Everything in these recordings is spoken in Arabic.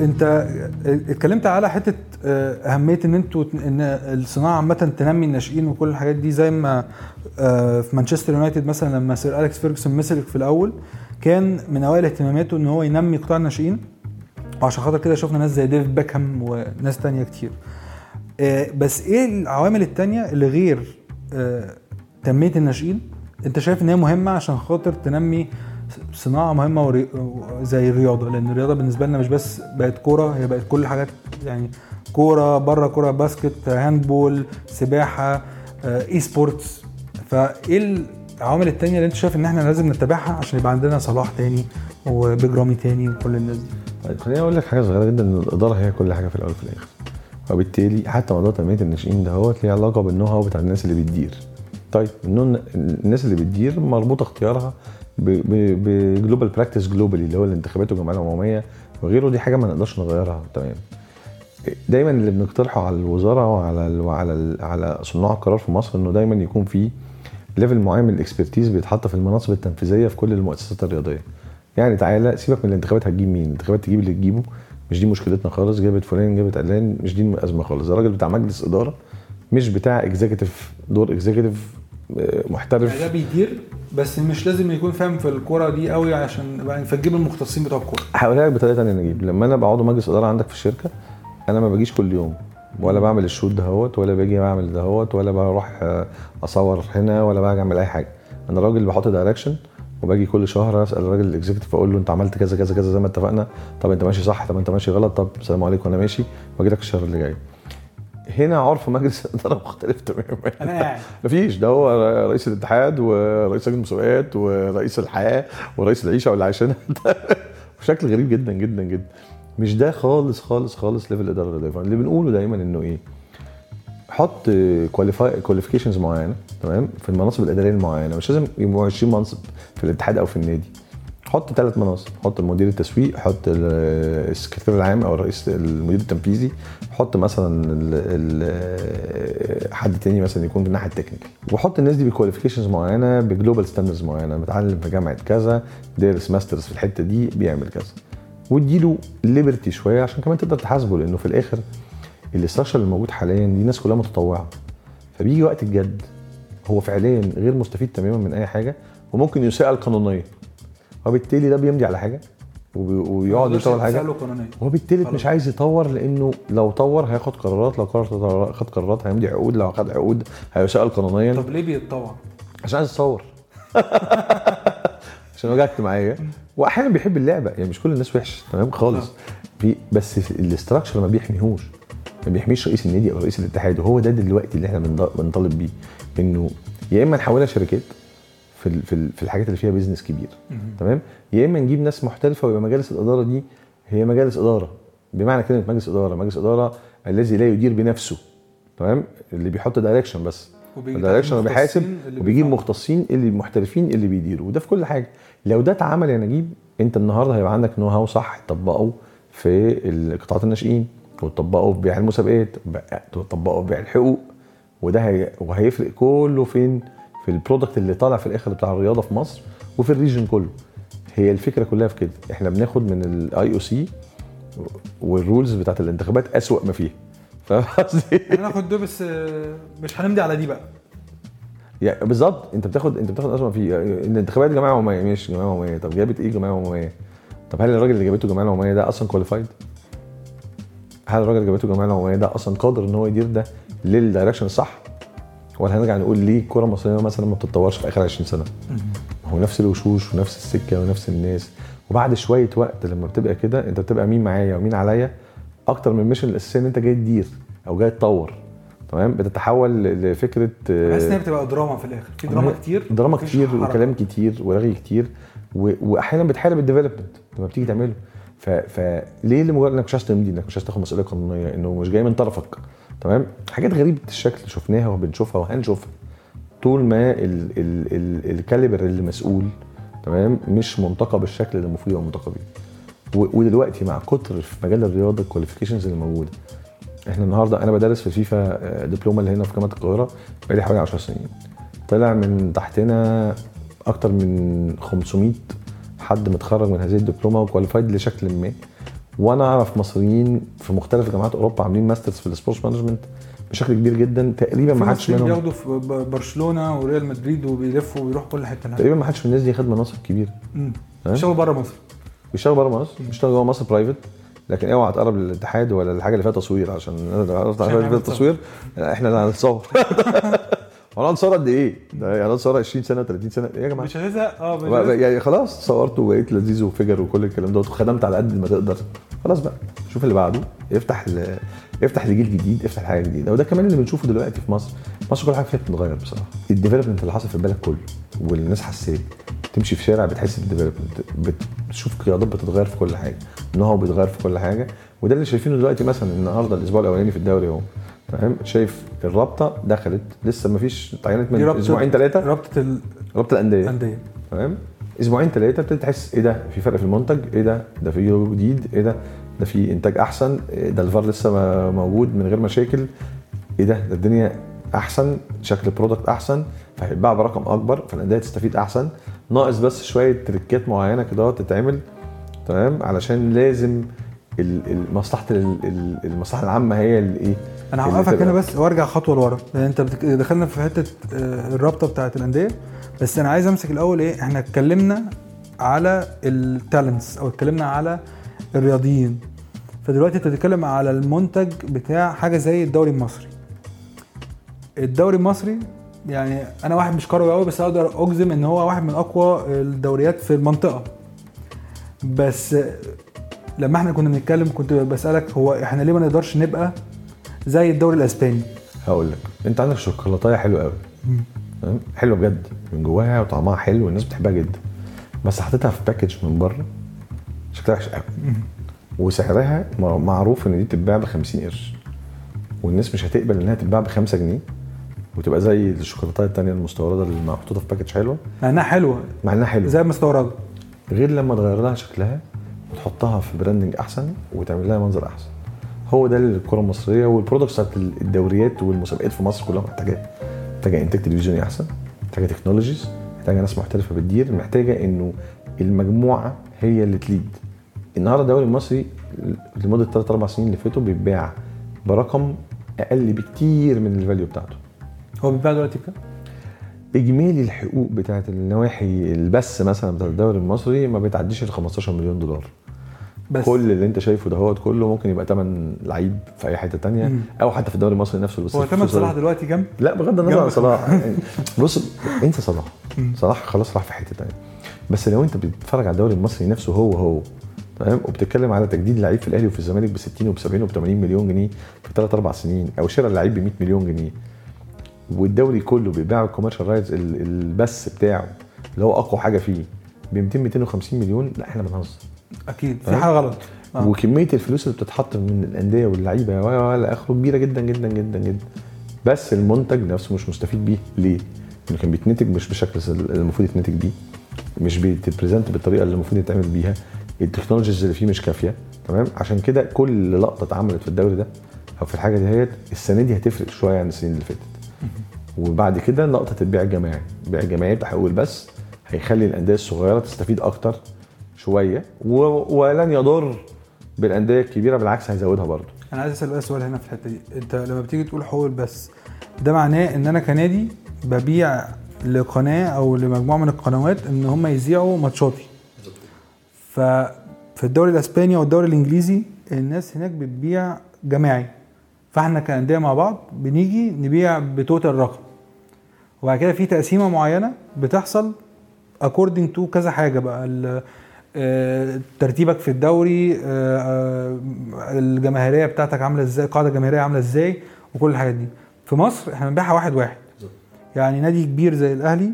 انت اتكلمت على حتة آه، أهمية إن أنتوا إن الصناعة عامة تنمي الناشئين وكل الحاجات دي زي ما آه، في مانشستر يونايتد مثلا لما سير أليكس فيرجسون مسك في الأول كان من أوائل اهتماماته إن هو ينمي قطاع الناشئين وعشان خاطر كده شفنا ناس زي ديفيد بيكهام وناس تانية كتير. آه، بس إيه العوامل التانية اللي غير تنمية الناشئين؟ أنت شايف إن هي مهمة عشان خاطر تنمي صناعة مهمة وري... زي الرياضة لأن الرياضة بالنسبة لنا مش بس بقت كورة هي بقت كل حاجات يعني كورة بره كورة basket handball سباحة e-sports فإيه العوامل التانية اللي أنت شايف إن إحنا لازم نتبعها عشان يبقى عندنا صلاح تاني وبيج رامي تاني وكل الناس دي؟ طيب خليني أقول لك حاجة صغيرة جدا. ان الإدارة هي كل حاجة في الأول وفي الآخر. وبالتالي حتى موضوع تنمية الناشئين ده هو ليه علاقة بال know how بتاع الناس اللي بتدير. طيب الناس اللي بتدير مربوطة اختيارها ب global practice globally اللي هو الانتخابات والجمعيه العمومية وغيره دي حاجة ما نقدرش نغيرها. تمام. دايما اللي بنقترحه على الوزارة وعلى وعلى على صناع القرار في مصر إنه دايما يكون في level معين من ال expertise بيتحط في المناصب التنفيذية في كل المؤسسات الرياضية. يعني تعالى سيبك من الانتخابات هتجيب مين؟ الانتخابات تجيب اللي تجيبه. مش دي مشكلتنا خالص. جابت فلان جابت علان مش دي الأزمة خالص. الراجل بتاع مجلس إدارة مش بتاع executive دور executive محترف. يعني ده بيدير بس مش لازم يكون فاهم في الكورة دي قوي عشان يعني فتجيب المختصين بتوع الكورة. هقولها لك بطريقة ثانية نجيب. لما أنا بقعد مجلس إدارة عندك في الشركة أنا ما بجيش كل يوم. ولا بعمل ال shoot دهوت ولا باجي بعمل دهوت ولا بروح آه، أصور هنا ولا باجي أعمل أي حاجة. أنا راجل بحط direction وباجي كل شهر أسأل الراجل ال executive أقول له أنت عملت كذا كذا كذا زي ما اتفقنا. طب أنت ماشي صح طب أنت ماشي غلط طب السلام عليكم أنا ماشي. وأجي لك الشهر اللي جاي. هنا عرف مجلس الإدارة مختلف تماما. أنا مفيش. ده هو رئيس الاتحاد ورئيس لجنه المسابقات ورئيس الحياة ورئيس العيشة واللي عايشينها بشكل غريب جدا جدا جدا. مش ده خالص خالص خالص level الإدارة. الرياضيه اللي بنقوله دايما إنه إيه؟ حط qualifications معينة تمام؟ في المناصب الإدارية المعينة. مش لازم يبقوا 20 منصب في الاتحاد أو في النادي. حط ثلاث مناصب. حط مدير التسويق حط السكرتير العام أو الرئيس المدير التنفيذي. حط مثلا حد تاني مثلا يكون في الناحيه ال technical وحط الناس دي ب qualifications معينة ب global standards معينة. متعلم في جامعة كذا دارس masters في الحتة دي بيعمل كذا. واديله liberty شوية عشان كمان تقدر تحاسبه لأنه في الآخر ال structure اللي موجود حاليا دي الناس كلها متطوعة. فبيجي وقت الجد. هو فعليا غير مستفيد تماما من أي حاجة وممكن يساءل قانونيا وبالتالي ده بيمضي على حاجة ويقعد يطور حاجة. وبالتالي مش عايز يطور لأنه لو طور هياخد قرارات لو قرر خد قرارات هيمضي عقود لو خد عقود هيسال قانونيا. طب ليه بيتطور؟ عشان عايز يتصور. عشان وجهه اجتماعية. واحيانا بيحب اللعبة يعني مش كل الناس وحش تمام؟ خالص. في بس الاستراكشر ما بيحميهوش. ما بيحميش رئيس النادي أو رئيس الاتحاد. وهو ده دلوقتي اللي إحنا بنطالب بيه. إنه يا إما نحولها شركات في في الحاجات اللي فيها business كبير. تمام؟ يا إما نجيب ناس محترفة ويبقى مجالس الإدارة دي هي مجالس إدارة. بمعنى كلمة مجلس إدارة. مجلس إدارة الذي لا يدير بنفسه. تمام؟ اللي بيحط direction بس. ال direction بيحاسب وبيجيب مختصين اللي محترفين اللي بيديروا. وده في كل حاجة. لو ده اتعمل يا نجيب أنت النهارده هيبقى عندك know-how صح تطبقه في قطاعات الناشئين وتطبقه في بيع المسابقات وتطبقه في بيع الحقوق وده هي وهيفرق كله فين؟ في ال product اللي طالع في الآخر بتاع الرياضة في مصر وفي ال region كله هي الفكرة كلها في كده إحنا بناخد من ال IOC وال rules بتاعت الانتخابات أسوأ ما فيها فاهم قصدي؟ هناخد ده بس مش هنمضي على دي بقى يعني بالظبط أنت بتاخد أنت بتاخد أسوأ فيه الانتخابات جمعيه عموميه ماشي جمعيه عموميه طب جابت إيه جمعيه عموميه؟ طب هل الراجل اللي جابته جمعيه عموميه ده أصلا qualified؟ هل الراجل اللي جابته جمعيه عموميه ده أصلا قادر إن هو يدير ده لل direction الصح؟ ولا هنرجع نقول ليه الكرة المصرية مثلا ما بتتطورش في آخر 20 سنة هو نفس الوشوش ونفس السكة ونفس الناس وبعد شوية وقت لما بتبقى كده أنت بتبقى مين معايا ومين عليا أكتر من ال mission الأساسية إن أنت جاي تدير أو جاي تطور تمام بتتحول لفكرة بحس إن هي بتبقى دراما في الآخر في دراما كتير دراما كتير. وكلام كتير ورغي كتير. واحيانا بتحارب ال development لما بتيجي تعمله. فليه لمجرد إنك مش عايز تمضي إنك مش عايز تاخد مسؤولية قانونية إنه مش جاي من طرفك تمام؟ حاجات غريبة الشكل شفناها وبنشوفها وهنشوفها طول ما ال ال ال الcaliber اللي مسؤول تمام؟ مش منتقى بالشكل اللي المفروض يبقى منتقى بيه. ودلوقتي مع كتر في مجال الرياضة ال qualifications اللي موجودة. إحنا النهارده أنا بدرس في الفيفا آه، دبلومة اللي هنا في جامعة القاهرة بقالي حوالي 10 سنين. طلع من تحتنا أكتر من 500 حد متخرج من هذه الدبلومة و qualified لشكل ما. وأنا اعرف مصريين في مختلف جامعات اوروبا عاملين masters في ال sports management بشكل كبير جدا. تقريبا ما حدش منهم بياخدوا في برشلونة وريال مدريد وبيلفوا وبيروحوا كل حتة تقريبا ما حدش من الناس دي خد مناصب كبيرة؟ بيشتغلوا بره مصر. بيشتغل بره مصر؟ بيشتغل جوه مصر private لكن اوعى تقرب للاتحاد ولا الحاجة اللي فيها تصوير عشان أنا عرفت على فيها تصوير إحنا اللي هنتصور هو هنصور قد إيه؟ ده يعني هنصور 20 سنة 30 سنة. إيه يا جماعة؟ مش هتزهق آه مش. يعني خلاص صورت وبقيت لذيذ وفجر وكل الكلام دوت وخدمت على قد ما تقدر. خلاص بقى شوف اللي بعده. افتح ل... افتح لجيل جديد افتح حاجة جديدة. وده كمان اللي بنشوفه دلوقتي في مصر. مصر كل حاجة فيها بتتغير بصراحة. ال development اللي حاصل في البلد كله والناس حساه تمشي في شارع بتحس بال development بتشوف قيادات بتتغير في كل حاجة. نوع بيتغير في كل حاجة. وده اللي شايفينه دلوقتي مثلا النهارده الأسبوع الأولاني في الدوري أهو. فاهم؟ شايف الرابطة دخلت لسه ما فيش تعينت دي من أسبوعين ثلاثة رابطة رابطة الأندية. الأندية. تمام أسبوعين ثلاثة ابتديت تحس إيه ده؟ في فرق في المنتج؟ إيه ده؟ ده في لوجو جديد؟ إيه ده؟ ده في إنتاج أحسن؟ إيه ده الفار لسه موجود من غير مشاكل؟ إيه ده؟ ده الدنيا أحسن شكل ال product أحسن فهيتباع برقم أكبر فالأندية تستفيد أحسن. ناقص بس شوية trick ات معينة كده تتعمل تمام؟ علشان لازم ال- ال- مصلحة ال- ال- المصلحة العامة هي اللي إيه؟ أنا اللي هوقفك هنا بس وأرجع خطوة لورا. لأن أنت. دخلنا في حتة آه، الرابطة بتاعة الأندية. بس أنا عايز أمسك الأول إيه إحنا اتكلمنا على التالنتس أو اتكلمنا على الرياضيين. فدلوقتي أنت بتتكلم على المنتج بتاع حاجة زي الدوري المصري. الدوري المصري يعني أنا واحد مش كروي قوي بس أقدر أجزم إن هو واحد من أقوى الدوريات في المنطقة. بس لما إحنا كنا بنتكلم كنت بسألك هو إحنا ليه ما نقدرش نبقى زي الدوري الإسباني. هقول لك أنت عندك شوكولاتاية حلوة قوي تمام؟ حلوة بجد من جواها وطعمها حلو والناس بتحبها جدا. بس حطيتها في package من بره شكلها وحش قوي وسعرها مع- معروف إن دي تتباع ب 50 قرش. والناس مش هتقبل إنها تتباع ب 5 جنيه. وتبقى زي الشوكولاتاية التانية المستوردة اللي محطوطة في package حلوة. مع إنها حلوة. مع إنها حلوة. زي المستوردة. غير لما تغير لها شكلها وتحطها في branding أحسن وتعمل لها منظر أحسن. هو ده اللي الكرة المصرية وال products بتاعت الدوريات والمسابقات في مصر كلها. محتاجاه محتاجة انتاج تلفزيوني أحسن محتاجة technologies محتاجة ناس محترفة بتدير محتاجة إنه المجموعة هي اللي ت lead. النهارده الدوري المصري لمدة 3 4 سنين اللي فاتوا بيتباع برقم أقل بكتير من ال value بتاعته. هو بيتباع دلوقتي بكام؟ إجمالي الحقوق بتاعت النواحي البث مثلا بتاعت الدوري المصري ما بتعديش ال 15 مليون دولار. بس. كل اللي انت شايفه دهوت كله ممكن يبقى تمن لعيب في أي حتة تانية مم. أو حتى في الدوري المصري نفسه. بس هو ثمن صلاح دلوقتي كام؟ لا بغض النظر جنب- عن صلاح. يعني بص انسى صلاح. صلاح خلاص راح في حتة تانية. بس لو انت بتتفرج على الدوري المصري نفسه هو هو تمام؟ وبتتكلم على تجديد لعيب في الأهلي وفي الزمالك ب 60 وب 70 وب 80 مليون جنيه في 3 4 سنين أو شراء اللعيب ب 100 مليون جنيه والدوري كله بيباع ال commercial rights البث بتاعه اللي هو أقوى حاجة فيه ب 200 250 مليون لا إحنا بنهزر. أكيد. في فاهم؟ حاجة غلط. آه. وكمية الفلوس اللي بتتحط من الأندية واللعيبة و- و- إلى اخره كبيرة جدا جدا جدا جدا. بس المنتج نفسه مش مستفيد بيه. ليه؟ إنه كان بيتنتج مش بالشكل اللي المفروض يتنتج بيه. مش بيت present بالطريقة اللي المفروض يتعمل بيها. التكنولوجيز اللي فيه مش كافية. تمام؟ عشان كده كل لقطة اتعملت في الدوري ده أو في الحاجة ديت السنة دي هتفرق شوية عن السنين اللي فاتت. وبعد كده لقطة البيع الجماعي. البيع الجماعي حقوق البث هيخلي الأندية الصغيرة تستفيد أكتر. شوية. ولن يضر بالأندية الكبيرة بالعكس هيزودها برضه. أنا عايز أسأل بقى سؤال هنا في الحتة دي. أنت لما بتيجي تقول حقوق البث ده معناه إن أنا كنادي ببيع لقناة أو لمجموعة من القنوات إن هم يذيعوا ماتشاتي. ففي الدوري الإسباني والدوري الإنجليزي الناس هناك بتبيع جماعي. فإحنا كأندية مع بعض بنيجي نبيع ب total رقم. وبعد كده في تقسيمة معينة بتحصل according to كذا حاجة بقى. ترتيبك في الدوري آه، آه، الجماهيرية بتاعتك عاملة إزاي القاعدة الجماهيرية عاملة إزاي وكل الحاجات دي. في مصر إحنا بنبيعها واحد واحد. يعني نادي كبير زي الأهلي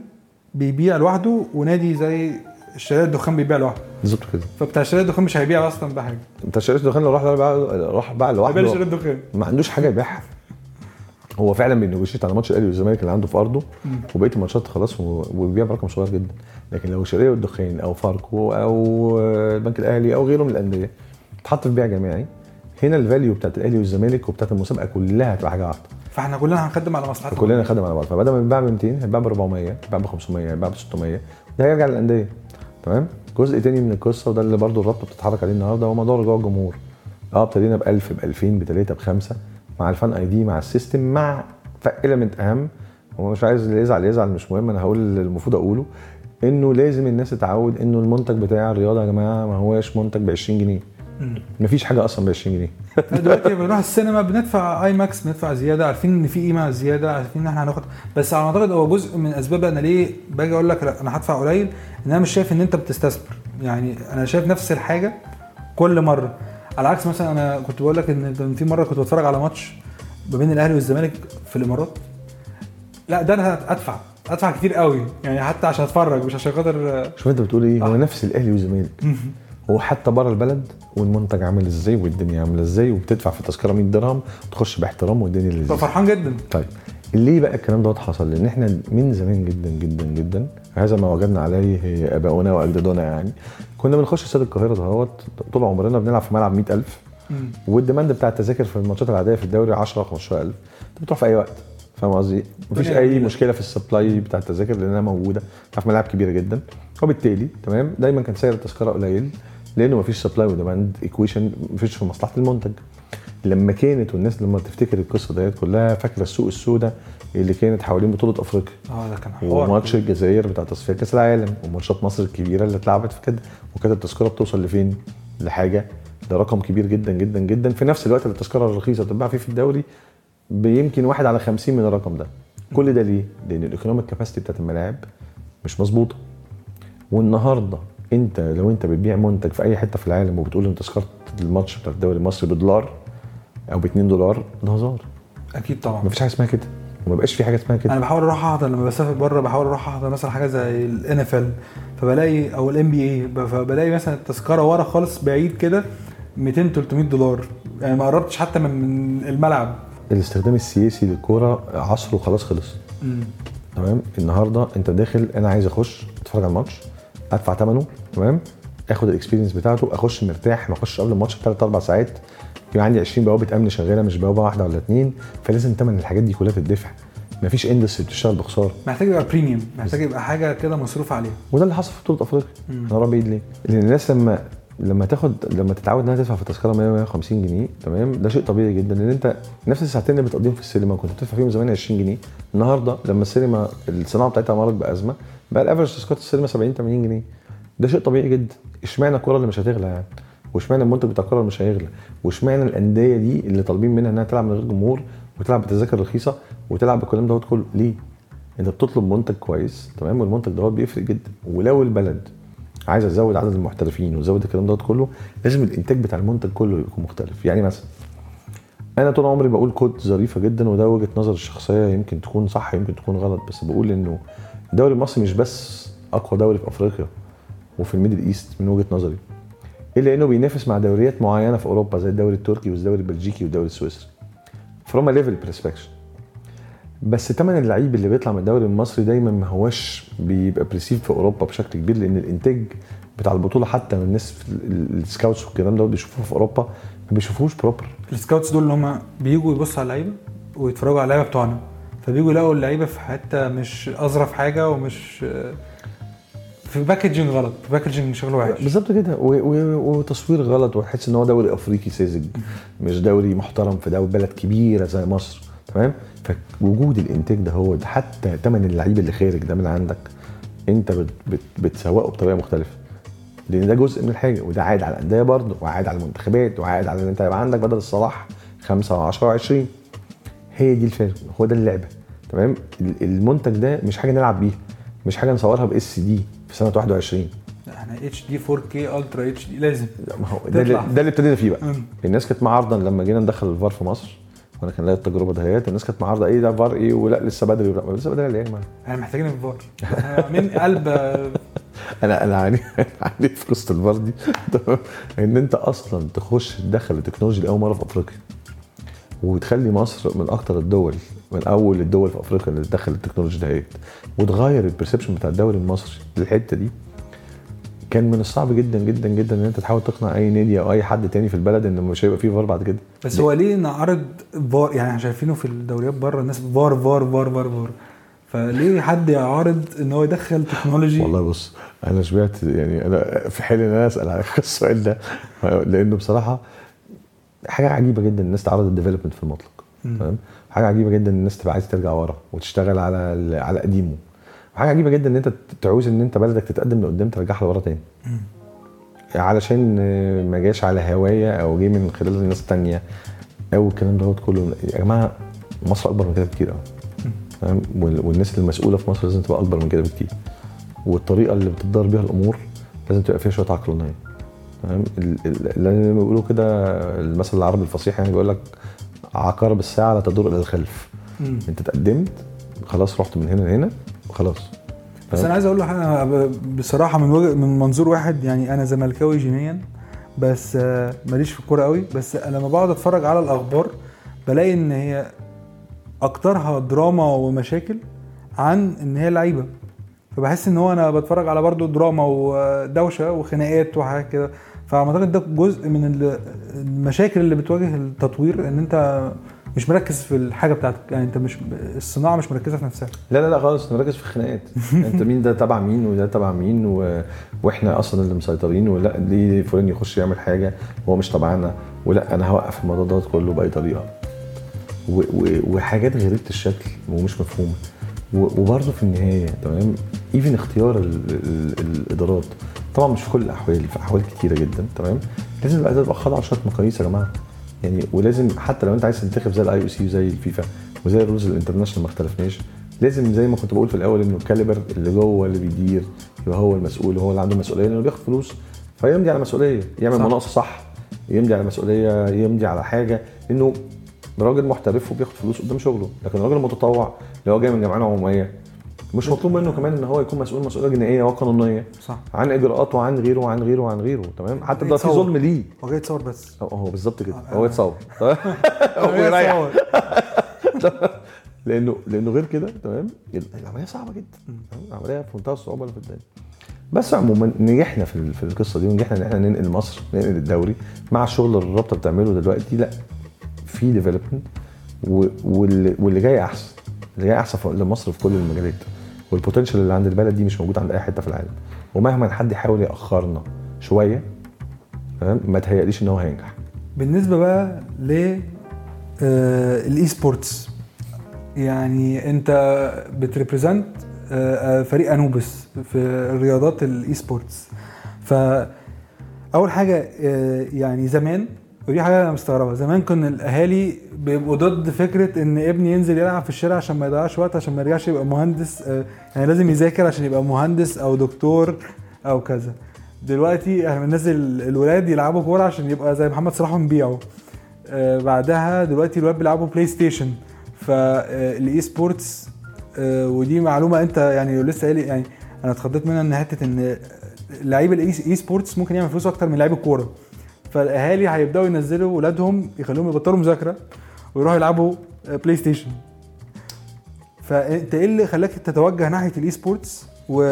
بيبيع لوحده ونادي زي الشركات الدخان بيبيع لوحده. بالظبط كده. فبتاع شركات الدخان مش هيبيع أصلا بحاجة. انت شريت دخان لو راح باع راح باع هيبيع لوحده الدخان. ما عندوش حاجة يبيعها. هو فعلا بي negotiate على ماتش الأهلي والزمالك اللي عنده في أرضه وبقية الماتشات خلاص وبيبيع برقم صغير جدا. لكن لو شرقية والدخان أو فاركو أو البنك الأهلي أو غيره من الأندية اتحط في بيع جماعي هنا ال value بتاعت الأهلي والزمالك وبتاعت المسابقة كلها هتبقى حاجة واحدة. فإحنا كلنا هنخدم على مصلحتنا. فكلنا نخدم على بعض فبدل ما يتباع ب 200 هيتباع ب 400 هيتباع ب 500 هيتباع ب 600 ده هيرجع للأندية. تمام؟ جزء تاني من القصة وده اللي برضو الرابطة بتتحرك عليه النهارده هو موضوع رجوع الجمهور. آه ابتدينا ب 1000 ب 2000 ب 3 ب 5 مع ال fan ID مع ال system مع ال fulfillment أهم. هو مش عايز اللي يزعل يزعل مش مهم. أنا هقول اللي المفروض أقوله إنه لازم الناس تتعود إنه المنتج بتاع الرياضة يا جماعة ما هواش منتج ب 20 جنيه مفيش حاجة أصلا ب 20 جنيه. دلوقتي بنروح السينما بندفع اي ماكس بندفع زيادة عارفين إن في قيمة زيادة عارفين إن إحنا هناخد. بس على ما أعتقد هو جزء من أسباب أنا ليه باجي أقول لك لأ أنا هدفع قليل إن أنا مش شايف إن أنت بتستثمر. يعني أنا شايف نفس الحاجة كل مرة. على عكس مثلا أنا كنت بقول لك إن في مرة كنت بتفرج على ماتش ما بين الأهلي والزمالك في الإمارات. لا ده أنا ادفع ادفع كتير قوي. يعني حتى عشان أتفرج مش عشان خاطر شوف أنت بتقول إيه؟ هو آه. نفس الأهلي والزمالك. هو حتى بره البلد والمنتج عامل إزاي والدنيا عاملة إزاي وبتدفع في التذكره 100 درهم تخش باحترام والدنيا ببقى لذيذه فرحان جدا. طيب ليه بقى الكلام دوت حصل؟ لأن إحنا من زمان جدا جدا جدا هذا ما وجدنا عليه أباؤنا وأجدادنا يعني. كنا بنخش استاد القاهرة دهوت طول عمرنا بنلعب في ملعب 100000 مم. والديماند بتاع التذاكر في الماتشات العادية في الدوري 10 15000 انت بتروح في أي وقت فاهم قصدي؟ مفيش أي. مشكلة في ال supply بتاع التذاكر لأنها موجودة في ملاعب كبيرة جدا وبالتالي تمام دايما كان سعر التذكرة قليل لأنه مفيش supply و demand equation مفيش في مصلحة المنتج لما كانت والناس لما تفتكر القصة ديت كلها فاكرة السوق السوداء اللي كانت حوالين بطولة أفريقيا. آه ده كان حوار. وماتش الجزائر بتاع تصفيات كأس العالم وماتشات مصر الكبيرة اللي اتلعبت في كده. وكانت التذكرة بتوصل لفين؟ لحاجة. ده رقم كبير جدا جدا جدا. في نفس الوقت اللي التذكرة الرخيصة بتتباع فيه في الدوري بيمكن واحد على 50 من الرقم ده. كل ده ليه؟ لأن ال economic capacity بتاعت الملاعب مش مظبوطة. والنهاردة أنت لو أنت بتبيع منتج في أي حتة في العالم وبتقول إن تذكرة الماتش بتاع الدوري المصري بدولار أو ب 2 دولار ده هزار. أكيد طبعا. مفيش حاجة اسمها كده. وما بقاش في حاجة اسمها كده. أنا بحاول أروح أحضر لما بسافر بره بحاول أروح أحضر مثلا حاجة زي ال NFL فبلاقي أو ال NBA فبلاقي مثلا التذكره ورا خالص بعيد كده 200 300 دولار. يعني ما قربتش حتى من الملعب. الاستخدام السياسي للكورة عصره خلاص خلص. تمام؟ النهارده أنت داخل أنا عايز أخش أتفرج على الماتش أدفع ثمنه تمام؟ آخد ال experience بتاعته أخش مرتاح ما اخش قبل الماتش بثلاث أربع ساعات. يبقى عندي 20 بوابة أمن شغالة مش بوابة واحدة ولا اتنين فلازم ثمن الحاجات دي كلها تدفع مفيش industry بتشتغل بخسارة. محتاج يبقى premium محتاج يبقى حاجة كده مصروف عليها. وده اللي حصل في بطولة أفريقيا. أنا رابع ايد ليه؟ لأن الناس لما لما تاخد لما تتعود إنها تدفع في التذكره 100 150 جنيه تمام؟ ده شيء طبيعي جدا. لأن أنت نفس الساعتين اللي بتقضيهم في السينما كنت بتدفع فيهم زمان 20 جنيه. النهارده لما السينما الصناعة بتاعتها مرت بأزمة بقى الافرج تذكرة السينما 70 80 جنيه. ده شيء طبيعي جدا. اشمعنى الكوره اللي مش هتغلى يعني؟ واشمعنى المنتج بتاع الكوره مش هيغلى؟ واشمعنى الأندية دي اللي طالبين منها إنها تلعب من غير جمهور وتلعب بتذاكر رخيصة وتلعب بالكلام دوت كله؟ ليه؟ أنت بتطلب منتج كويس تمام؟ والمنتج دوت بيفرق جدا. ولو البلد عايزة تزود عدد المحترفين وتزود الكلام دوت كله لازم الإنتاج بتاع المنتج كله يكون مختلف. يعني مثلا أنا طول عمري بقول quote ظريفة جدا وده وجهة نظر الشخصية يمكن تكون صح يمكن تكون غلط بس بقول إنه الدوري المصري مش بس أقوى دوري في أفريقيا وفي ال Middle East من وجهة نظري. إلا إنه بينافس مع دوريات معينة في أوروبا زي الدوري التركي والدوري البلجيكي والدوري السويسري. from level perspective بس ثمن اللعيب اللي بيطلع من الدوري المصري دايما ما هواش بيبقى perceived في أوروبا بشكل كبير لأن الإنتاج بتاع البطولة حتى من الناس ال scouts والكلام ده بيشوفوه في أوروبا ما بيشوفوش proper ال scouts دول اللي هم بيجوا يبصوا على اللعيبة ويتفرجوا على اللعيبة بتوعنا. فبيجوا يلاقوا اللعيبة في حتة مش أظرف حاجة ومش في packaging غلط في packaging شكله وحش. بالظبط كده. وتصوير غلط وتحس إن هو دوري أفريقي ساذج. مش دوري محترم في دولة بلد كبيرة زي مصر. تمام؟ فوجود الإنتاج ده هو حتى ثمن اللعيب اللي خارج ده من عندك أنت بت بت بتسوقه بطريقة مختلفة. لأن ده جزء من الحاجة وده عائد على الأندية برضه وعائد على المنتخبات وعائد على إن أنت يبقى عندك بدل الصلاح خمسة و10 و20 هي دي الفرق. هو ده اللعبة. تمام؟ ال- المنتج ده مش حاجة نلعب بيها. مش حاجة نصورها ب SD في سنة 21 إحنا HD 4K ultra HD لازم. لا، ما هو ده اللي. ده اللي ابتدينا فيه بقى. مم. الناس كانت معارضة لما جينا ندخل الفار في مصر وأنا كان ليا التجربة دهيت الناس كانت معارضة إيه ده فار إيه؟ ولا لسه بدري. ولا لسه بدري ليه يا جماعة؟ إحنا محتاجين الفار. إحنا من قلب أنا أنا عانيت عانيت في قصة الفار دي. تمام؟ إن أنت أصلا تخش تدخل التكنولوجيا لأول مرة في أفريقيا وتخلي مصر من أكتر الدول من أول الدول في أفريقيا اللي تدخل التكنولوجيا دهيت وتغير ال perception بتاع الدوري المصري للحتة دي. كان من الصعب جدا جدا جدا إن أنت تحاول تقنع أي نادي أو أي حد تاني في البلد إن مش هيبقى فيه فار بعد كده. بس هو ليه نعارض فار؟ يعني إحنا شايفينه في الدوريات بره الناس فار فار فار فار فار. فليه حد يعارض إن هو يدخل technology؟ والله بص أنا شبعت يعني أنا في حالي إن أنا أسأل على السؤال ده لأنه بصراحة حاجة عجيبة جدا الناس تعارض ال development في المطلق. تمام؟ حاجة عجيبة جدا إن الناس تبقى عايزة ترجع ورا وتشتغل على على قديمه. حاجة عجيبة جدا إن أنت تعوز إن أنت بلدك تتقدم لقدام ترجعها لورا تاني. علشان ما جاش على هوايه أو جه من خلال الناس التانية أو الكلام دوت كله. يا جماعة مصر أكبر من كده بكتير قوي تمام؟ وال- والناس المسؤولة في مصر لازم تبقى أكبر من كده بكتير. والطريقة اللي بتدار بيها الأمور لازم تبقى فيها شوية عقلانيه تمام؟ ال- ال- اللي بيقولوا كده المثل العربي الفصيح يعني بيقول لك عقارب الساعة لا تدور إلى الخلف. مم. أنت اتقدمت خلاص رحت من هنا لهنا خلاص. بس أنا عايز أقول له حاجة ب- بصراحة من وجه من منظور واحد يعني أنا زملكاوي جينيا بس آه، ماليش في الكورة قوي بس لما بقعد أتفرج على الأخبار بلاقي إن هي أكترها دراما ومشاكل عن إن هي لعيبة. فبحس إن هو أنا بتفرج على برضو دراما ودوشه وخناقات وحاجات كده. فاعتقد ده جزء من ال- المشاكل اللي بتواجه التطوير إن أنت مش مركز في الحاجة بتاعتك. يعني أنت مش الصناعة مش مركزة في نفسها. لا لا لا خالص نركز في الخناقات. أنت مين ده؟ تبع مين؟ وده تبع مين؟ و... وإحنا أصلا اللي مسيطرين ولا ليه فلان يخش يعمل حاجة هو مش تبعنا؟ ولا أنا هوقف الموضوع دوت كله بأي طريقة. و... و... وحاجات غريبه الشكل ومش مفهومة. و... وبرضه في النهاية تمام؟ ايفن اختيار ال... ال... الإدارات. طبعا مش في كل الأحوال في أحوال كتيرة جدا تمام؟ لازم يبقى تبقى خاضعه لشويه مقاييس يا جماعة. يعني ولازم حتى لو أنت عايز تنتخب زي ال IOC وزي الفيفا وزي ال rules ال international ما اختلفناش لازم زي ما كنت بقول في الأول إنه ال caliber اللي جوه اللي بيدير يبقى هو المسؤول وهو اللي عنده مسؤولية لأنه بياخد فلوس فيمضي على مسؤولية يعمل صح. مناقصة صح. يمضي على مسؤولية يمضي على حاجة انه راجل محترف وبياخد فلوس قدام شغله لكن الراجل المتطوع اللي هو جاي من جمعيه عموميه مش مطلوب منه كمان إن هو يكون مسؤول مسؤولية جنائية وقانونية. صح. عن اجراءات وعن غيره وعن غيره وعن غيره تمام؟ حتى ده في. ظلم ليه. هو جاي يتصور بس. هو- هو بالظبط كده. آه. هو يتصور. هو يريح. لأنه لأنه غير كده تمام؟ العملية صعبة جدا؟ العملية في منتهى الصعوبة اللي في الدنيا. بس عموما نجحنا في في القصة دي ونجحنا إن إحنا ننقل مصر ننقل الدوري مع الشغل اللي الرابطة بتعمله دلوقتي. لأ في ديفلوبمنت واللي جاي أحسن. اللي جاي أحسن لمصر في كل المجالات. وال potential اللي عند البلد دي مش موجود عند أي حتة في العالم. ومهما حد يحاول يأخرنا شوية تمام ما تهيأليش إن هو هينجح. بالنسبة بقى ل آه، ال esports يعني أنت بت represent فريق أنوبس في الرياضات ال esports ف أول حاجة آه، يعني زمان ودي حاجة أنا مستغربها. زمان كان الأهالي بيبقوا ضد فكرة إن ابني ينزل يلعب في الشارع عشان ما يضيعش وقت عشان ما يرجعش يبقى مهندس آه، يعني لازم يذاكر عشان يبقى مهندس أو دكتور أو كذا. دلوقتي إحنا بننزل الولاد يلعبوا كورة عشان يبقى زي محمد صلاح ونبيعه. آه، بعدها دلوقتي الولاد بيلعبوا بلاي ستيشن فال esports ودي معلومة أنت يعني لسه قايل يعني أنا اتخضيت منها إن حتة إن لعيب ال e-sports ممكن يعمل فلوس أكتر من لعيب الكورة. فالاهالي هيبداوا ينزلوا ولادهم يخلوهم يبطلوا مذاكره ويروحوا يلعبوا آه، بلاي ستيشن فانت إيه اللي خلاك تتوجه ناحيه ال e-sports و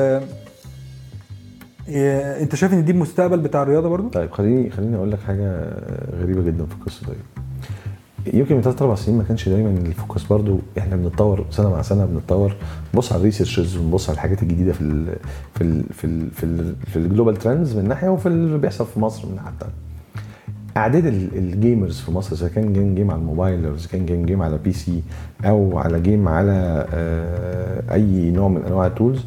إيه، انت شايف ان دي المستقبل بتاع الرياضه برضو طيب خليني خليني أقول لك حاجة غريبه جدا في القصة دي يمكن من ثلاث أربع سنين ما كانش دايما ال focus برضو إحنا بنتطور سنه مع سنه بنتطور نبص على ال researches ونبص على الحاجات الجديده في ال في ال في ال في, ال في ال global trends من ناحيه وفي اللي بيحصل في مصر من ناحيه. أعداد ال- ال gamers في مصر إذا كان game game على الموبايل أو إذا كان game game على PC أو على game على آه، أي نوع من أنواع ال tools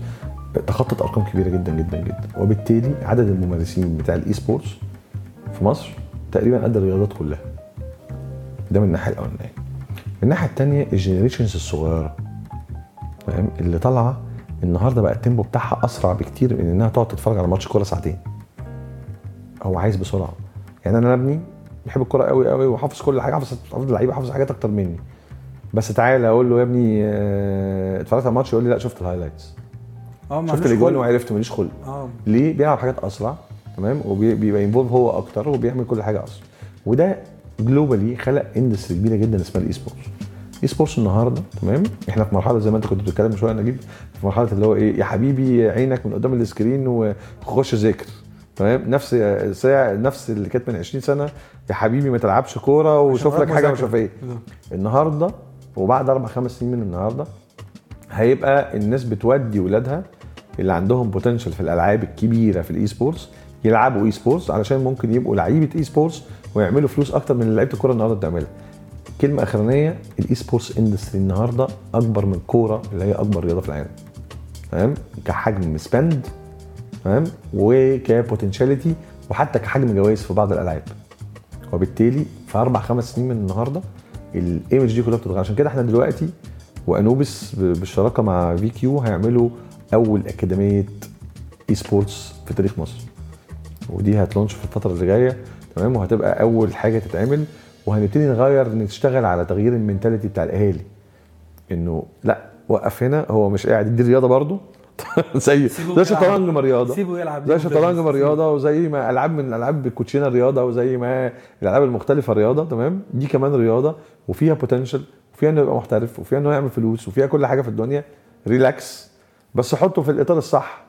تخطت أرقام كبيرة جدا جدا جدا. وبالتالي عدد الممارسين بتاع ال e-sports في مصر تقريبا قد الرياضات كلها. ده من الناحية الأولانية. من الناحية الثانية ال generations الصغيرة. فاهم؟ اللي طالعة النهارده بقى ال tempo بتاعها أسرع بكتير من إنها تقعد تتفرج على ماتش كورة ساعتين. هو عايز بسرعة. يعني أنا ابني بيحب الكورة قوي قوي وحافظ كل حاجة حافظ حافظ اللعيبه حافظ حاجات أكتر مني. بس تعالى أقول له يا ابني آه، اتفرجت على الماتش يقول لي لا شفت ال highlights آه شفت الأجوان. وعرفت ماليش خلق. آه. ليه؟ بيلعب حاجات أسرع تمام؟ وبيبقى involved هو أكتر وبيعمل كل حاجة أسرع. وده globally خلق industry كبيرة جدا اسمها ال e-sports e-sports النهارده تمام؟ إحنا في مرحلة زي ما أنت كنت بتتكلم من شوية نجيب في مرحلة اللي هو إيه يا حبيبي عينك من قدام ال screen وخش ذاكر تمام؟ نفس ساعة نفس اللي كانت من 20 سنة. يا حبيبي ما تلعبش كورة وشوف لك حاجة مش. عارف إيه. النهارده وبعد أربع خمس سنين من النهارده هيبقى الناس بتودي ولادها اللي عندهم potential في الألعاب الكبيرة في ال e-sports يلعبوا e-sports علشان ممكن يبقوا لعيبة e-sports ويعملوا فلوس أكتر من لعيبة الكورة النهارده بتعملها. كلمة أخرانية ال e-sports industry النهارده أكبر من الكورة اللي هي أكبر رياضة في العالم. تمام؟ كحجم spend تمام؟ وك potentiality وحتى كحجم جوائز في بعض الألعاب. وبالتالي في أربع خمس سنين من النهارده ال image دي كلها بتتغير. عشان كده إحنا دلوقتي وأنوبس بالشراكة مع في كيو هيعملوا أول أكاديمية e-sports في تاريخ مصر. ودي هت launch في الفترة اللي جاية تمام؟ وهتبقى أول حاجة تتعمل. وهنبتدي نغير نشتغل على تغيير ال mentality بتاع الأهالي. إنه لأ وقف هنا. هو مش قاعد. دي رياضة برضه. زي زي. الشطرنج ما رياضة. سيبه يلعب. زي الشطرنج ما. رياضة وزي ما ألعاب من ألعاب الكوتشينه رياضة وزي ما الألعاب المختلفة رياضة تمام؟ دي كمان رياضة وفيها potential وفيها إنه يبقى محترف وفيها إنه يعمل فلوس وفيها كل حاجة في الدنيا. relax بس حطه في الإطار الصح.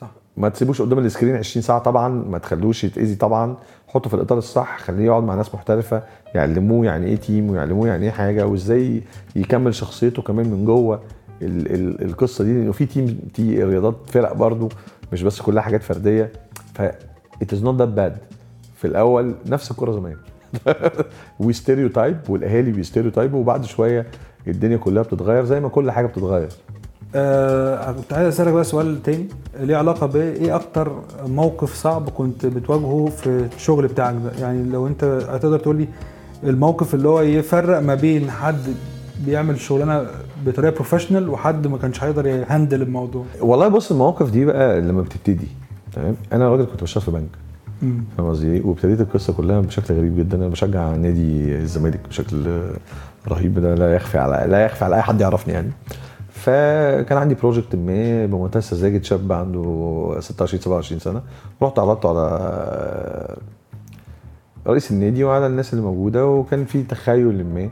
صح. ما تسيبوش قدام ال screen 20 ساعة طبعا ما تخلوش يتاذي طبعا. حطه في الإطار الصح خليه يقعد مع ناس محترفة يعلموه يعني إيه team ويعلموه يعني إيه حاجة وإزاي يكمل شخصيته كمان من جوه. ال ال القصة دي لأنه في تيم تي رياضات فرق برضو مش بس كلها حاجات فردية. ف it is not that bad. في الأول نفس الكوره زمان. و stereotype والأهالي بي stereotype وا وبعد شوية الدنيا كلها بتتغير زي ما كل حاجة بتتغير. آه كنت عايز أسألك بقى سؤال تاني. ليه علاقة بإيه؟ أكتر موقف صعب كنت بتواجهه في الشغل بتاعك ده؟ يعني لو أنت هتقدر تقول لي الموقف اللي هو يفرق ما بين حد بيعمل شغلانة بطريقة professional وحد ما كانش هيقدر ي handle الموضوع. والله بص المواقف دي بقى لما بتبتدي تمام؟ أنا راجل كنت بشتغل في بنك. فاهم قصدي إيه؟ وابتديت القصة كلها بشكل غريب جدا. أنا بشجع نادي الزمالك بشكل رهيب ده لا يخفي على لا يخفي على أي حد يعرفني يعني. فكان عندي بروجكت ما بمنتهى السذاجة شاب عنده 26 27 سنة. رحت عرضته على رئيس النادي وعلى الناس اللي موجودة وكان في تخيل ما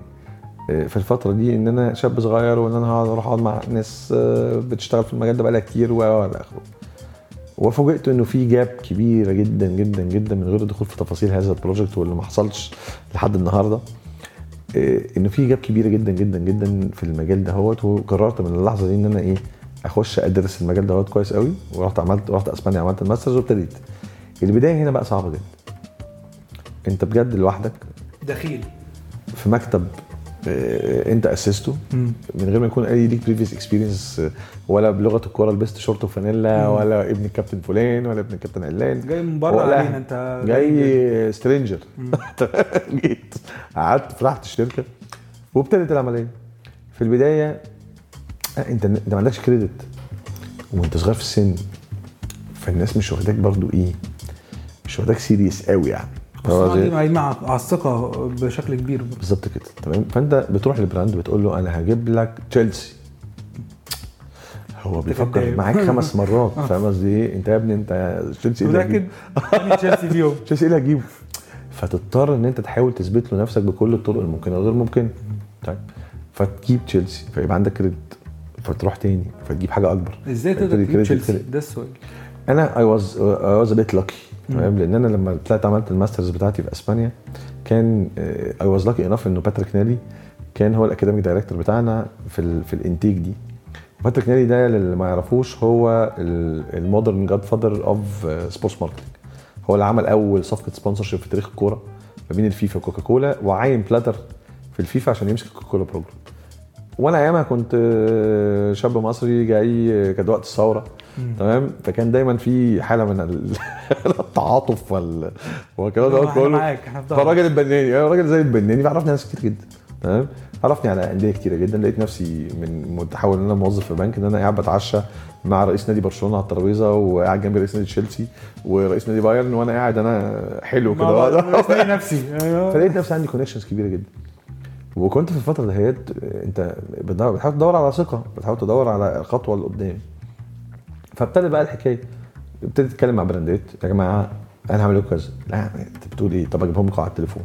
في الفترة دي إن أنا شاب صغير وإن أنا هقعد أروح أقعد مع ناس آه، بتشتغل في المجال ده بقالها كتير و آخره. وفوجئت إنه في gap كبيرة جدا جدا جدا من غير الدخول في تفاصيل هذا ال project واللي ما حصلش لحد النهارده. إيه، إنه في gap كبيرة جدا جدا جدا في المجال دهوت. وقررت من اللحظة دي إن أنا إيه أخش أدرس المجال دهوت كويس قوي. ورحت عملت رحت أسبانيا عملت ال masters وابتديت. البداية هنا بقى صعبة جدا. أنت بجد لوحدك دخيل. في مكتب آه، انت اسسته. من غير ما يكون اي ليك previous experience ولا بلغة الكورة لبست شورت وفانيلا. ولا ابن الكابتن فلان ولا ابن الكابتن علان. جاي من بره علينا انت جاي stranger جيت قعدت فتحت الشركة وابتدت العملية في البداية آه، انت انت ما عندكش credit وانت صغير في السن فالناس مش واخداك برضو إيه مش واخداك serious قوي يعني. دي قايمة على الثقة بشكل كبير. بالظبط كده. تمام؟ فأنت بتروح لل brand بتقول له أنا هجيب لك تشيلسي. هو بيفكر. معاك خمس مرات. فاهم قصدي إيه؟ أنت يا ابني أنت تشيلسي إيه تشيلسي فيهم تشيلسي إيه اللي هتجيبه فتضطر إن أنت تحاول تثبت له نفسك بكل الطرق الممكنة وغير ممكنة. طيب. فتجيب تشيلسي. فيبقى عندك credit. فتروح تاني. فتجيب حاجة أكبر. إزاي تقدر تجيب تشيلسي. ده السؤال. أنا I was I was a bit lucky تمام؟ لأن أنا لما طلعت عملت ال masters بتاعتي في أسبانيا كان I was lucky enough إنه باتريك نالي كان هو ال academic director بتاعنا في ال في الإنتيك دي. باتريك نالي ده اللي ما يعرفوش هو ال modern godfather of sports marketing هو اللي عمل أول صفقه sponsorship في تاريخ الكورة ما بين الفيفا وكوكا كولا وعين بلاتر في الفيفا عشان يمسك ال Coca-Cola program وأنا أيامها كنت آه، شاب مصري جاي آه، كانت وقت الثورة. تمام؟ فكان دايما في حالة من ال- التعاطف وال والكلام ده إحنا كله. فالراجل البناني راجل زي البناني بيعرفني ناس كتير جدا تمام؟ عرفني على أندية كتيرة جدا لقيت نفسي من متحول إن أنا موظف في بنك إن أنا قاعد بتعشى مع رئيس نادي برشلونة على الترابيزة وقاعد جنبي رئيس نادي تشيلسي ورئيس نادي بايرن وأنا قاعد أنا حلو كده. نفسي. أيوه. فلقيت نفسي عندي connections كبيرة جدا. وكنت في الفترة دهيت أنت بتحاول تدور على ثقة بتحاول تدور على الخطوة اللي قدام. فابتدى بقى الحكاية. ابتديت أتكلم مع براندات. يا جماعة أنا هعمل لكم كذا. لا أنت بتقول إيه؟ طب أجيبهم لكم على التليفون.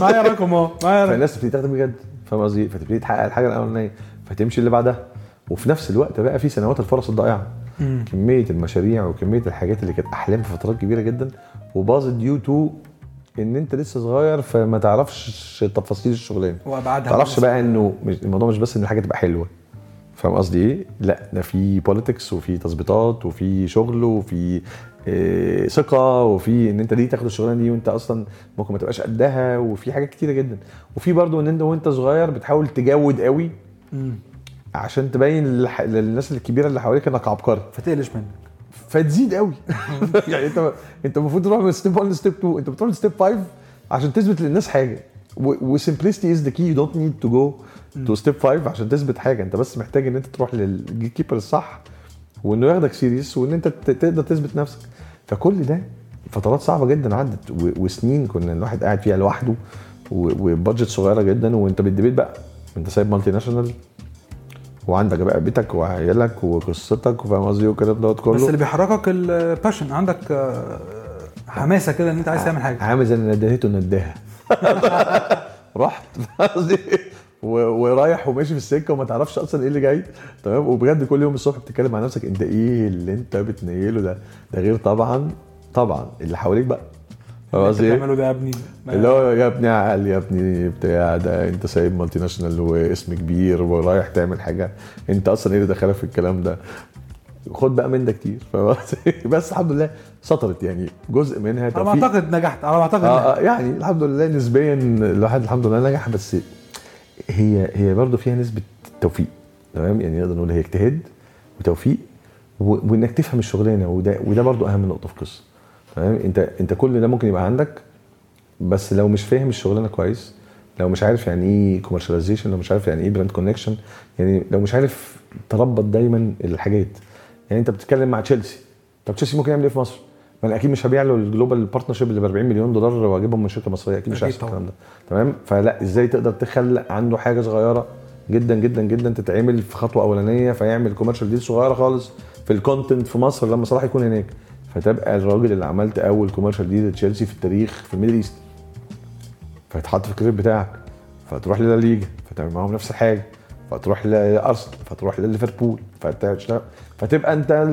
معايا رقم اهو معايا رقم. فالناس تبتدي تاخد بجد. فاهم قصدي؟ فتبتدي تحقق الحاجة الأولانية فتمشي اللي بعدها. وفي نفس الوقت بقى في سنوات الفرص الضائعه مم. كمية المشاريع وكمية الحاجات اللي كانت أحلام في فترات كبيرة جدا. وباظت due to إن أنت لسه صغير فما تعرفش تفاصيل الشغلانة. وأبعادها ما تعرفش بقى إنه الموضوع مش بس إن الحاجة تبقى حلوة. فاهم قصدي إيه؟ لا ده في politics وفي تظبيطات وفي شغل وفي إيه ثقة وفي إن أنت ليه تاخد الشغلانة دي وأنت أصلا ممكن ما تبقاش قدها وفي حاجات كتيرة جدا. وفي برضو إن أنت وأنت صغير بتحاول تجود قوي. عشان تبين للناس الكبيرة اللي حواليك إنك عبقري. فتقلش منك. فتزيد قوي. يعني أنت أنت المفروض تروح من step 1 ل step 2 أنت بتروح ل step 5 عشان تثبت للناس حاجة. و simplicity is the key you don't need to go to step 5 عشان تثبت حاجة. انت بس محتاج ان انت تروح لل gate keeper الصح وانه ياخدك serious وان انت تقدر تثبت نفسك. فكل ده فترات صعبة جدا عدت وسنين كنا الواحد قاعد فيها لوحده و budget صغيرة جدا. وانت بت debate بقى. انت سايب multinational وعندك بقى بيتك وعيالك وقصتك وفاهم قصدي والكلام دوت كله. بس اللي بيحركك ال passion عندك آه، حماسة كده إن أنت عايز تعمل حاجة. عامل زي اللي ندهته نداها رحت. ورايح وماشي في السكة وما تعرفش أصلا إيه اللي جاي. تمام؟ وبجد كل يوم الصبح بتتكلم مع نفسك أنت إيه اللي أنت بتنيله ده؟ ده غير طبعا طبعا اللي حواليك بقى. فاهم قصدي إيه؟ بتعمله ده يا ابني؟ اللي هو يا ابني عقل يا ابني بتاع ده أنت سايب مالتي ناشونال واسم كبير ورايح تعمل حاجة. أنت أصلا إيه اللي دخلك في الكلام ده؟ خد بقى من ده كتير. فاهم قصدي؟ بس الحمد لله سطرت يعني جزء منها على ما. أعتقد نجحت على ما أعتقد نجحت. آه، يعني الحمد لله نسبيا الواحد الحمد لله نجح بس هي هي برضه فيها نسبة توفيق تمام يعني نقدر نقول هي اجتهاد وتوفيق وإنك تفهم الشغلانة وده وده برضه أهم نقطة في القصة تمام أنت أنت كل ده ممكن يبقى عندك بس لو مش فاهم الشغلانة كويس لو مش عارف يعني إيه commercialization لو مش عارف يعني إيه brand connection يعني لو مش عارف تربط دايما الحاجات يعني أنت بتتكلم مع تشيلسي طب تشيلسي ممكن يعمل إيه في مصر؟ ما أنا أكيد مش هبيع له ال global partnership اللي ب 40 مليون دولار وأجيبهم من شركه مصريه أكيد مش هيحصل. الكلام ده. تمام؟ فلا إزاي تقدر تخلق عنده حاجة صغيرة جدا جدا جدا تتعمل في خطوة أولانية فيعمل commercial deal صغيرة خالص في ال content في مصر لما صلاح يكون هناك. فتبقى الراجل اللي عملت أول commercial deal لتشيلسي في التاريخ في ال Middle East. فيتحط في ال credit بتاعك. فتروح لل La Liga فتعمل معاهم نفس الحاجة. فتروح لأرسنال فتروح لليفربول فتشتغل فتبقى انت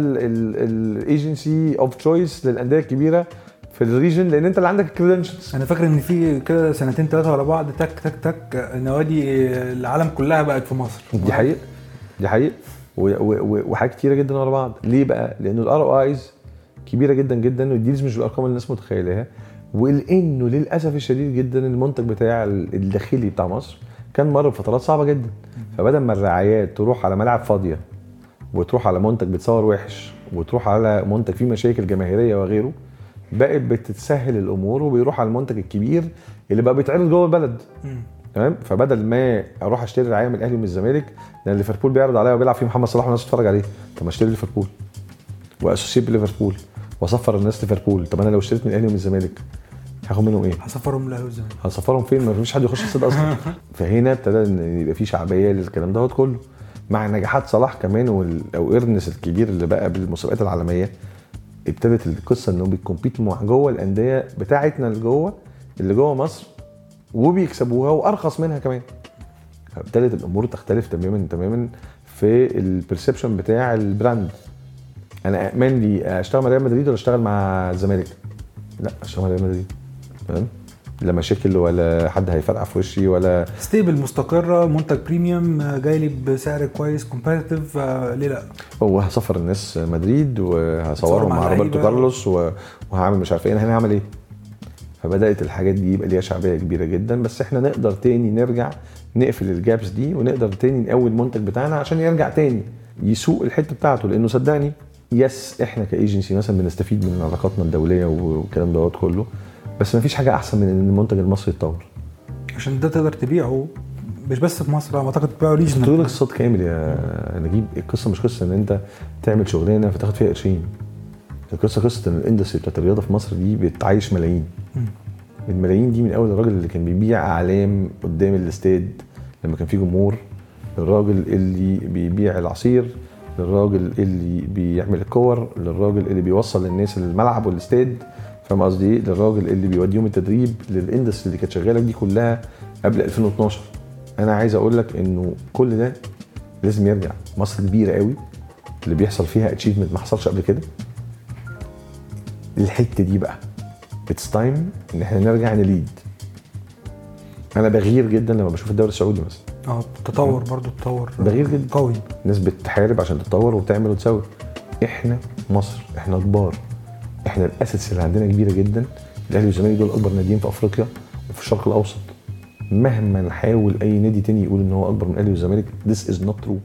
ال agency of choice للأندية الكبيرة في ال region لأن انت اللي عندك ال credentials أنا فاكر إن في كده سنتين ثلاثة ورا بعض تك تك تك نوادي العالم كلها بقت في مصر. دي حقيقة. دي حقيقة. وحاجات كتيرة جدا ورا بعض. ليه بقى؟ لأنه ال ROIs كبيرة جدا جدا وال deals مش بالأرقام اللي الناس متخيلاها ولأنه للأسف الشديد جدا المنتج بتاع الداخلي بتاع مصر كان مر بفترات صعبة جدا. فبدل ما الرعايات تروح على ملعب فاضية وتروح على منتج بيتصور وحش وتروح على منتج فيه مشاكل جماهيرية وغيره بقت بتتسهل الأمور وبيروح على المنتج الكبير اللي بقى بيتعرض جوه البلد. تمام؟ فبدل ما أروح أشتري رعايه من الأهلي ومن الزمالك لأن ليفربول بيعرض عليا وبيلعب فيه محمد صلاح والناس تتفرج عليه طب ما أشتري ليفربول. و associate بليفربول. وأسفر الناس ليفربول. طب أنا لو اشتريت من الأهلي ومن الزمالك هاخد منهم إيه؟ هسفرهم الاهلي والزمالك. هسفرهم فين؟ ما فيش حد يخش الاستاد أصلا. فهنا ابتدى إن يبقى في شعبية للكلام دوت كله. مع نجاحات صلاح كمان وال awareness الكبير اللي بقى بالمسابقات العالمية ابتدت القصة انهم بي compete وا مع جوه الأندية بتاعتنا اللي جوه اللي جوه مصر وبيكسبوها وأرخص منها كمان. فابتدت الأمور تختلف تماما تماما في ال perception بتاع ال brand أنا أمان لي أشتغل مع ريال مدريد ولا أشتغل مع الزمالك؟ لا أشتغل مع ريال مدريد. تمام؟ لا مشاكل ولا حد هيفرقع في وشي ولا stable مستقرة منتج premium جاي لي بسعر كويس competitive ليه لا؟ هو هسفر الناس مدريد وهصورهم مع روبرتو. كارلوس وهعمل مش عارف إيه. أنا هنا هعمل إيه؟ فبدأت الحاجات دي يبقى ليها شعبية كبيرة جدا بس إحنا نقدر تاني نرجع نقفل ال gaps دي ونقدر تاني نقوي المنتج بتاعنا عشان يرجع تاني يسوق الحتة بتاعته. لأنه صدقني yes إحنا كايجنسي مثلا بنستفيد من علاقاتنا الدولية والكلام دوت كله بس ما فيش حاجة أحسن من إن المنتج المصري يتطور. عشان ده تقدر تبيعه مش بس في مصر أعتقد تبيعه تقول لك regional اقتصاد كامل يا نجيب. القصة مش قصة إن أنت تعمل شغلانة فتاخد فيها قرشين. القصة قصة إن ال industry بتاعت الرياضة في مصر دي بتعيش ملايين. الملايين دي من أول الراجل اللي كان بيبيع أعلام قدام الاستاد لما كان في جمهور. للراجل اللي بيبيع العصير. للراجل اللي بيعمل الكور. للراجل اللي بيوصل للناس الملعب والإستاد. فاهم قصدي إيه؟ للراجل اللي بيوديهم التدريب لل industry اللي كانت شغالة دي كلها قبل 2012 أنا عايز أقول لك إنه كل ده لازم يرجع. مصر كبيرة قوي. اللي بيحصل فيها achievement ما حصلش قبل كده. الحتة دي بقى. it's time إن إحنا نرجع ن lead أنا بغير جدا لما بشوف الدوري السعودي مثلا. آه تطور برضو تطور ده غير جدا. قوي. الناس بتحارب عشان تتطور وتعمل وتسوي. إحنا مصر إحنا كبار. إحنا الاسس اللي عندنا كبيرة جدا الأهلي والزمالك دول أكبر ناديين في أفريقيا وفي الشرق الأوسط. مهما نحاول أي نادي تاني يقول إن هو أكبر من الأهلي والزمالك this is not true.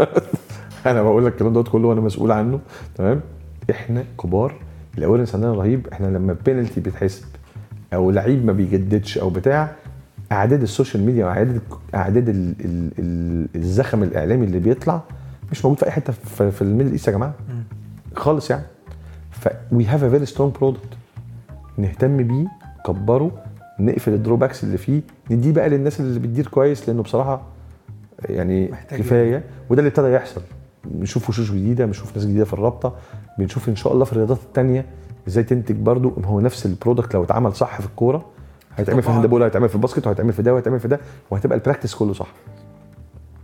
أنا بقول لك الكلام دوت كله وأنا مسؤول عنه. تمام؟ إحنا كبار. ال awareness عندنا رهيب. إحنا لما بينالتي بيتحسب أو لعيب ما بيجددش أو بتاع أعداد السوشيال ميديا وأعداد أعداد ال- ال- ال- الزخم الإعلامي اللي بيطلع مش موجود في أي حتة في, في ال Middle East يا جماعة. خالص يعني. ف we have a very strong product نهتم بيه كبره نقفل ال drawbacks اللي فيه. نديه بقى للناس اللي بتدير كويس لأنه بصراحة يعني كفاية. وده اللي ابتدى يحصل. نشوف وشوش جديدة بنشوف ناس جديدة في الرابطة بنشوف إن شاء الله في الرياضات التانية إزاي تنتج برضو ما هو نفس ال product لو اتعمل صح في الكورة هيتعمل في. الهاندبول هيتعمل في ال basket وهيتعمل في ده وهيتعمل في ده وهتبقى ال practice كله صح.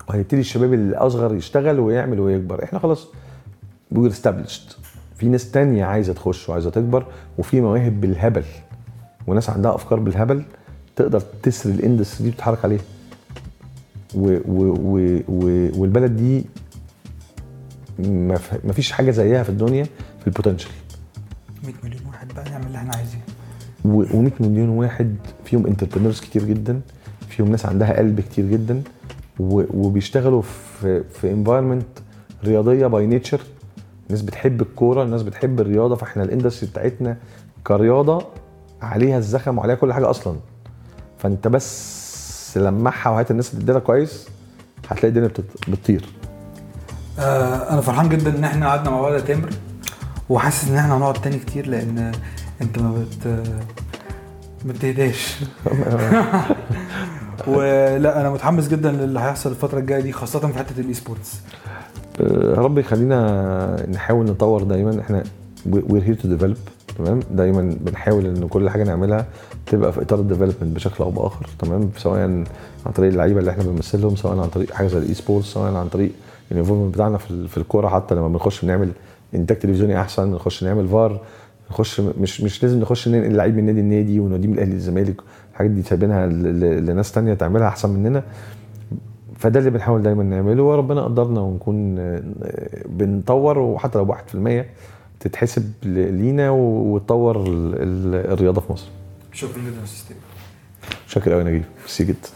وهيبتدي الشباب الأصغر يشتغل ويعمل ويكبر. إحنا خلاص we're established في ناس تانية عايزة تخش وعايزة تكبر وفي مواهب بالهبل. وناس عندها أفكار بالهبل تقدر تسري ال industry دي وتتحرك عليها. و و و و والبلد دي ما فيش حاجة زيها في الدنيا في ال potential 100 مليون واحد بقى نعمل اللي إحنا عايزينه. و100 مليون واحد فيهم entrepreneurs كتير جدا فيهم ناس عندها قلب كتير جدا وبيشتغلوا في في environment رياضية by nature الناس بتحب الكورة الناس بتحب الرياضة فإحنا ال industry بتاعتنا كرياضة عليها الزخم وعليها كل حاجة أصلا. فأنت بس لمعها وهات الناس اللي تديرها كويس هتلاقي الدنيا بتط- بتطير. آه أنا فرحان جدا إن إحنا قعدنا مع بعض يا تامر وحاسس إن إحنا هنقعد تاني كتير لأن أنت ما بت ما بتهداش. ولا أنا متحمس جدا للي هيحصل الفترة الجاية دي خاصة في حتة ال esports آه، رب يخلينا نحاول نطور دايما. إحنا we're here to develop تمام؟ دايما بنحاول إن كل حاجة نعملها تبقى في إطار ال development بشكل أو بآخر تمام؟ سواء عن طريق اللعيبة اللي إحنا بنمثلهم سواء عن طريق حاجة زي ال esports سواء عن طريق ال involvement بتاعنا في ال- في الكورة. حتى لما بنخش بنعمل انتاج تلفزيوني أحسن نخش نعمل فار نخش مش مش لازم نخش ننقل لعيب من نادي النادي ونوديه من الأهلي للزمالك الحاجات دي سايبينها لناس تانية تعملها أحسن مننا. فده اللي بنحاول دايما نعمله وربنا قدرنا ونكون آه، بنطور وحتى لو بواحد في المية تتحسب ل- لينا وتطور ال- ال- الرياضة في مصر. شكرا جدا أستاذ. شكرا قوي نجيب. ميرسي جدا.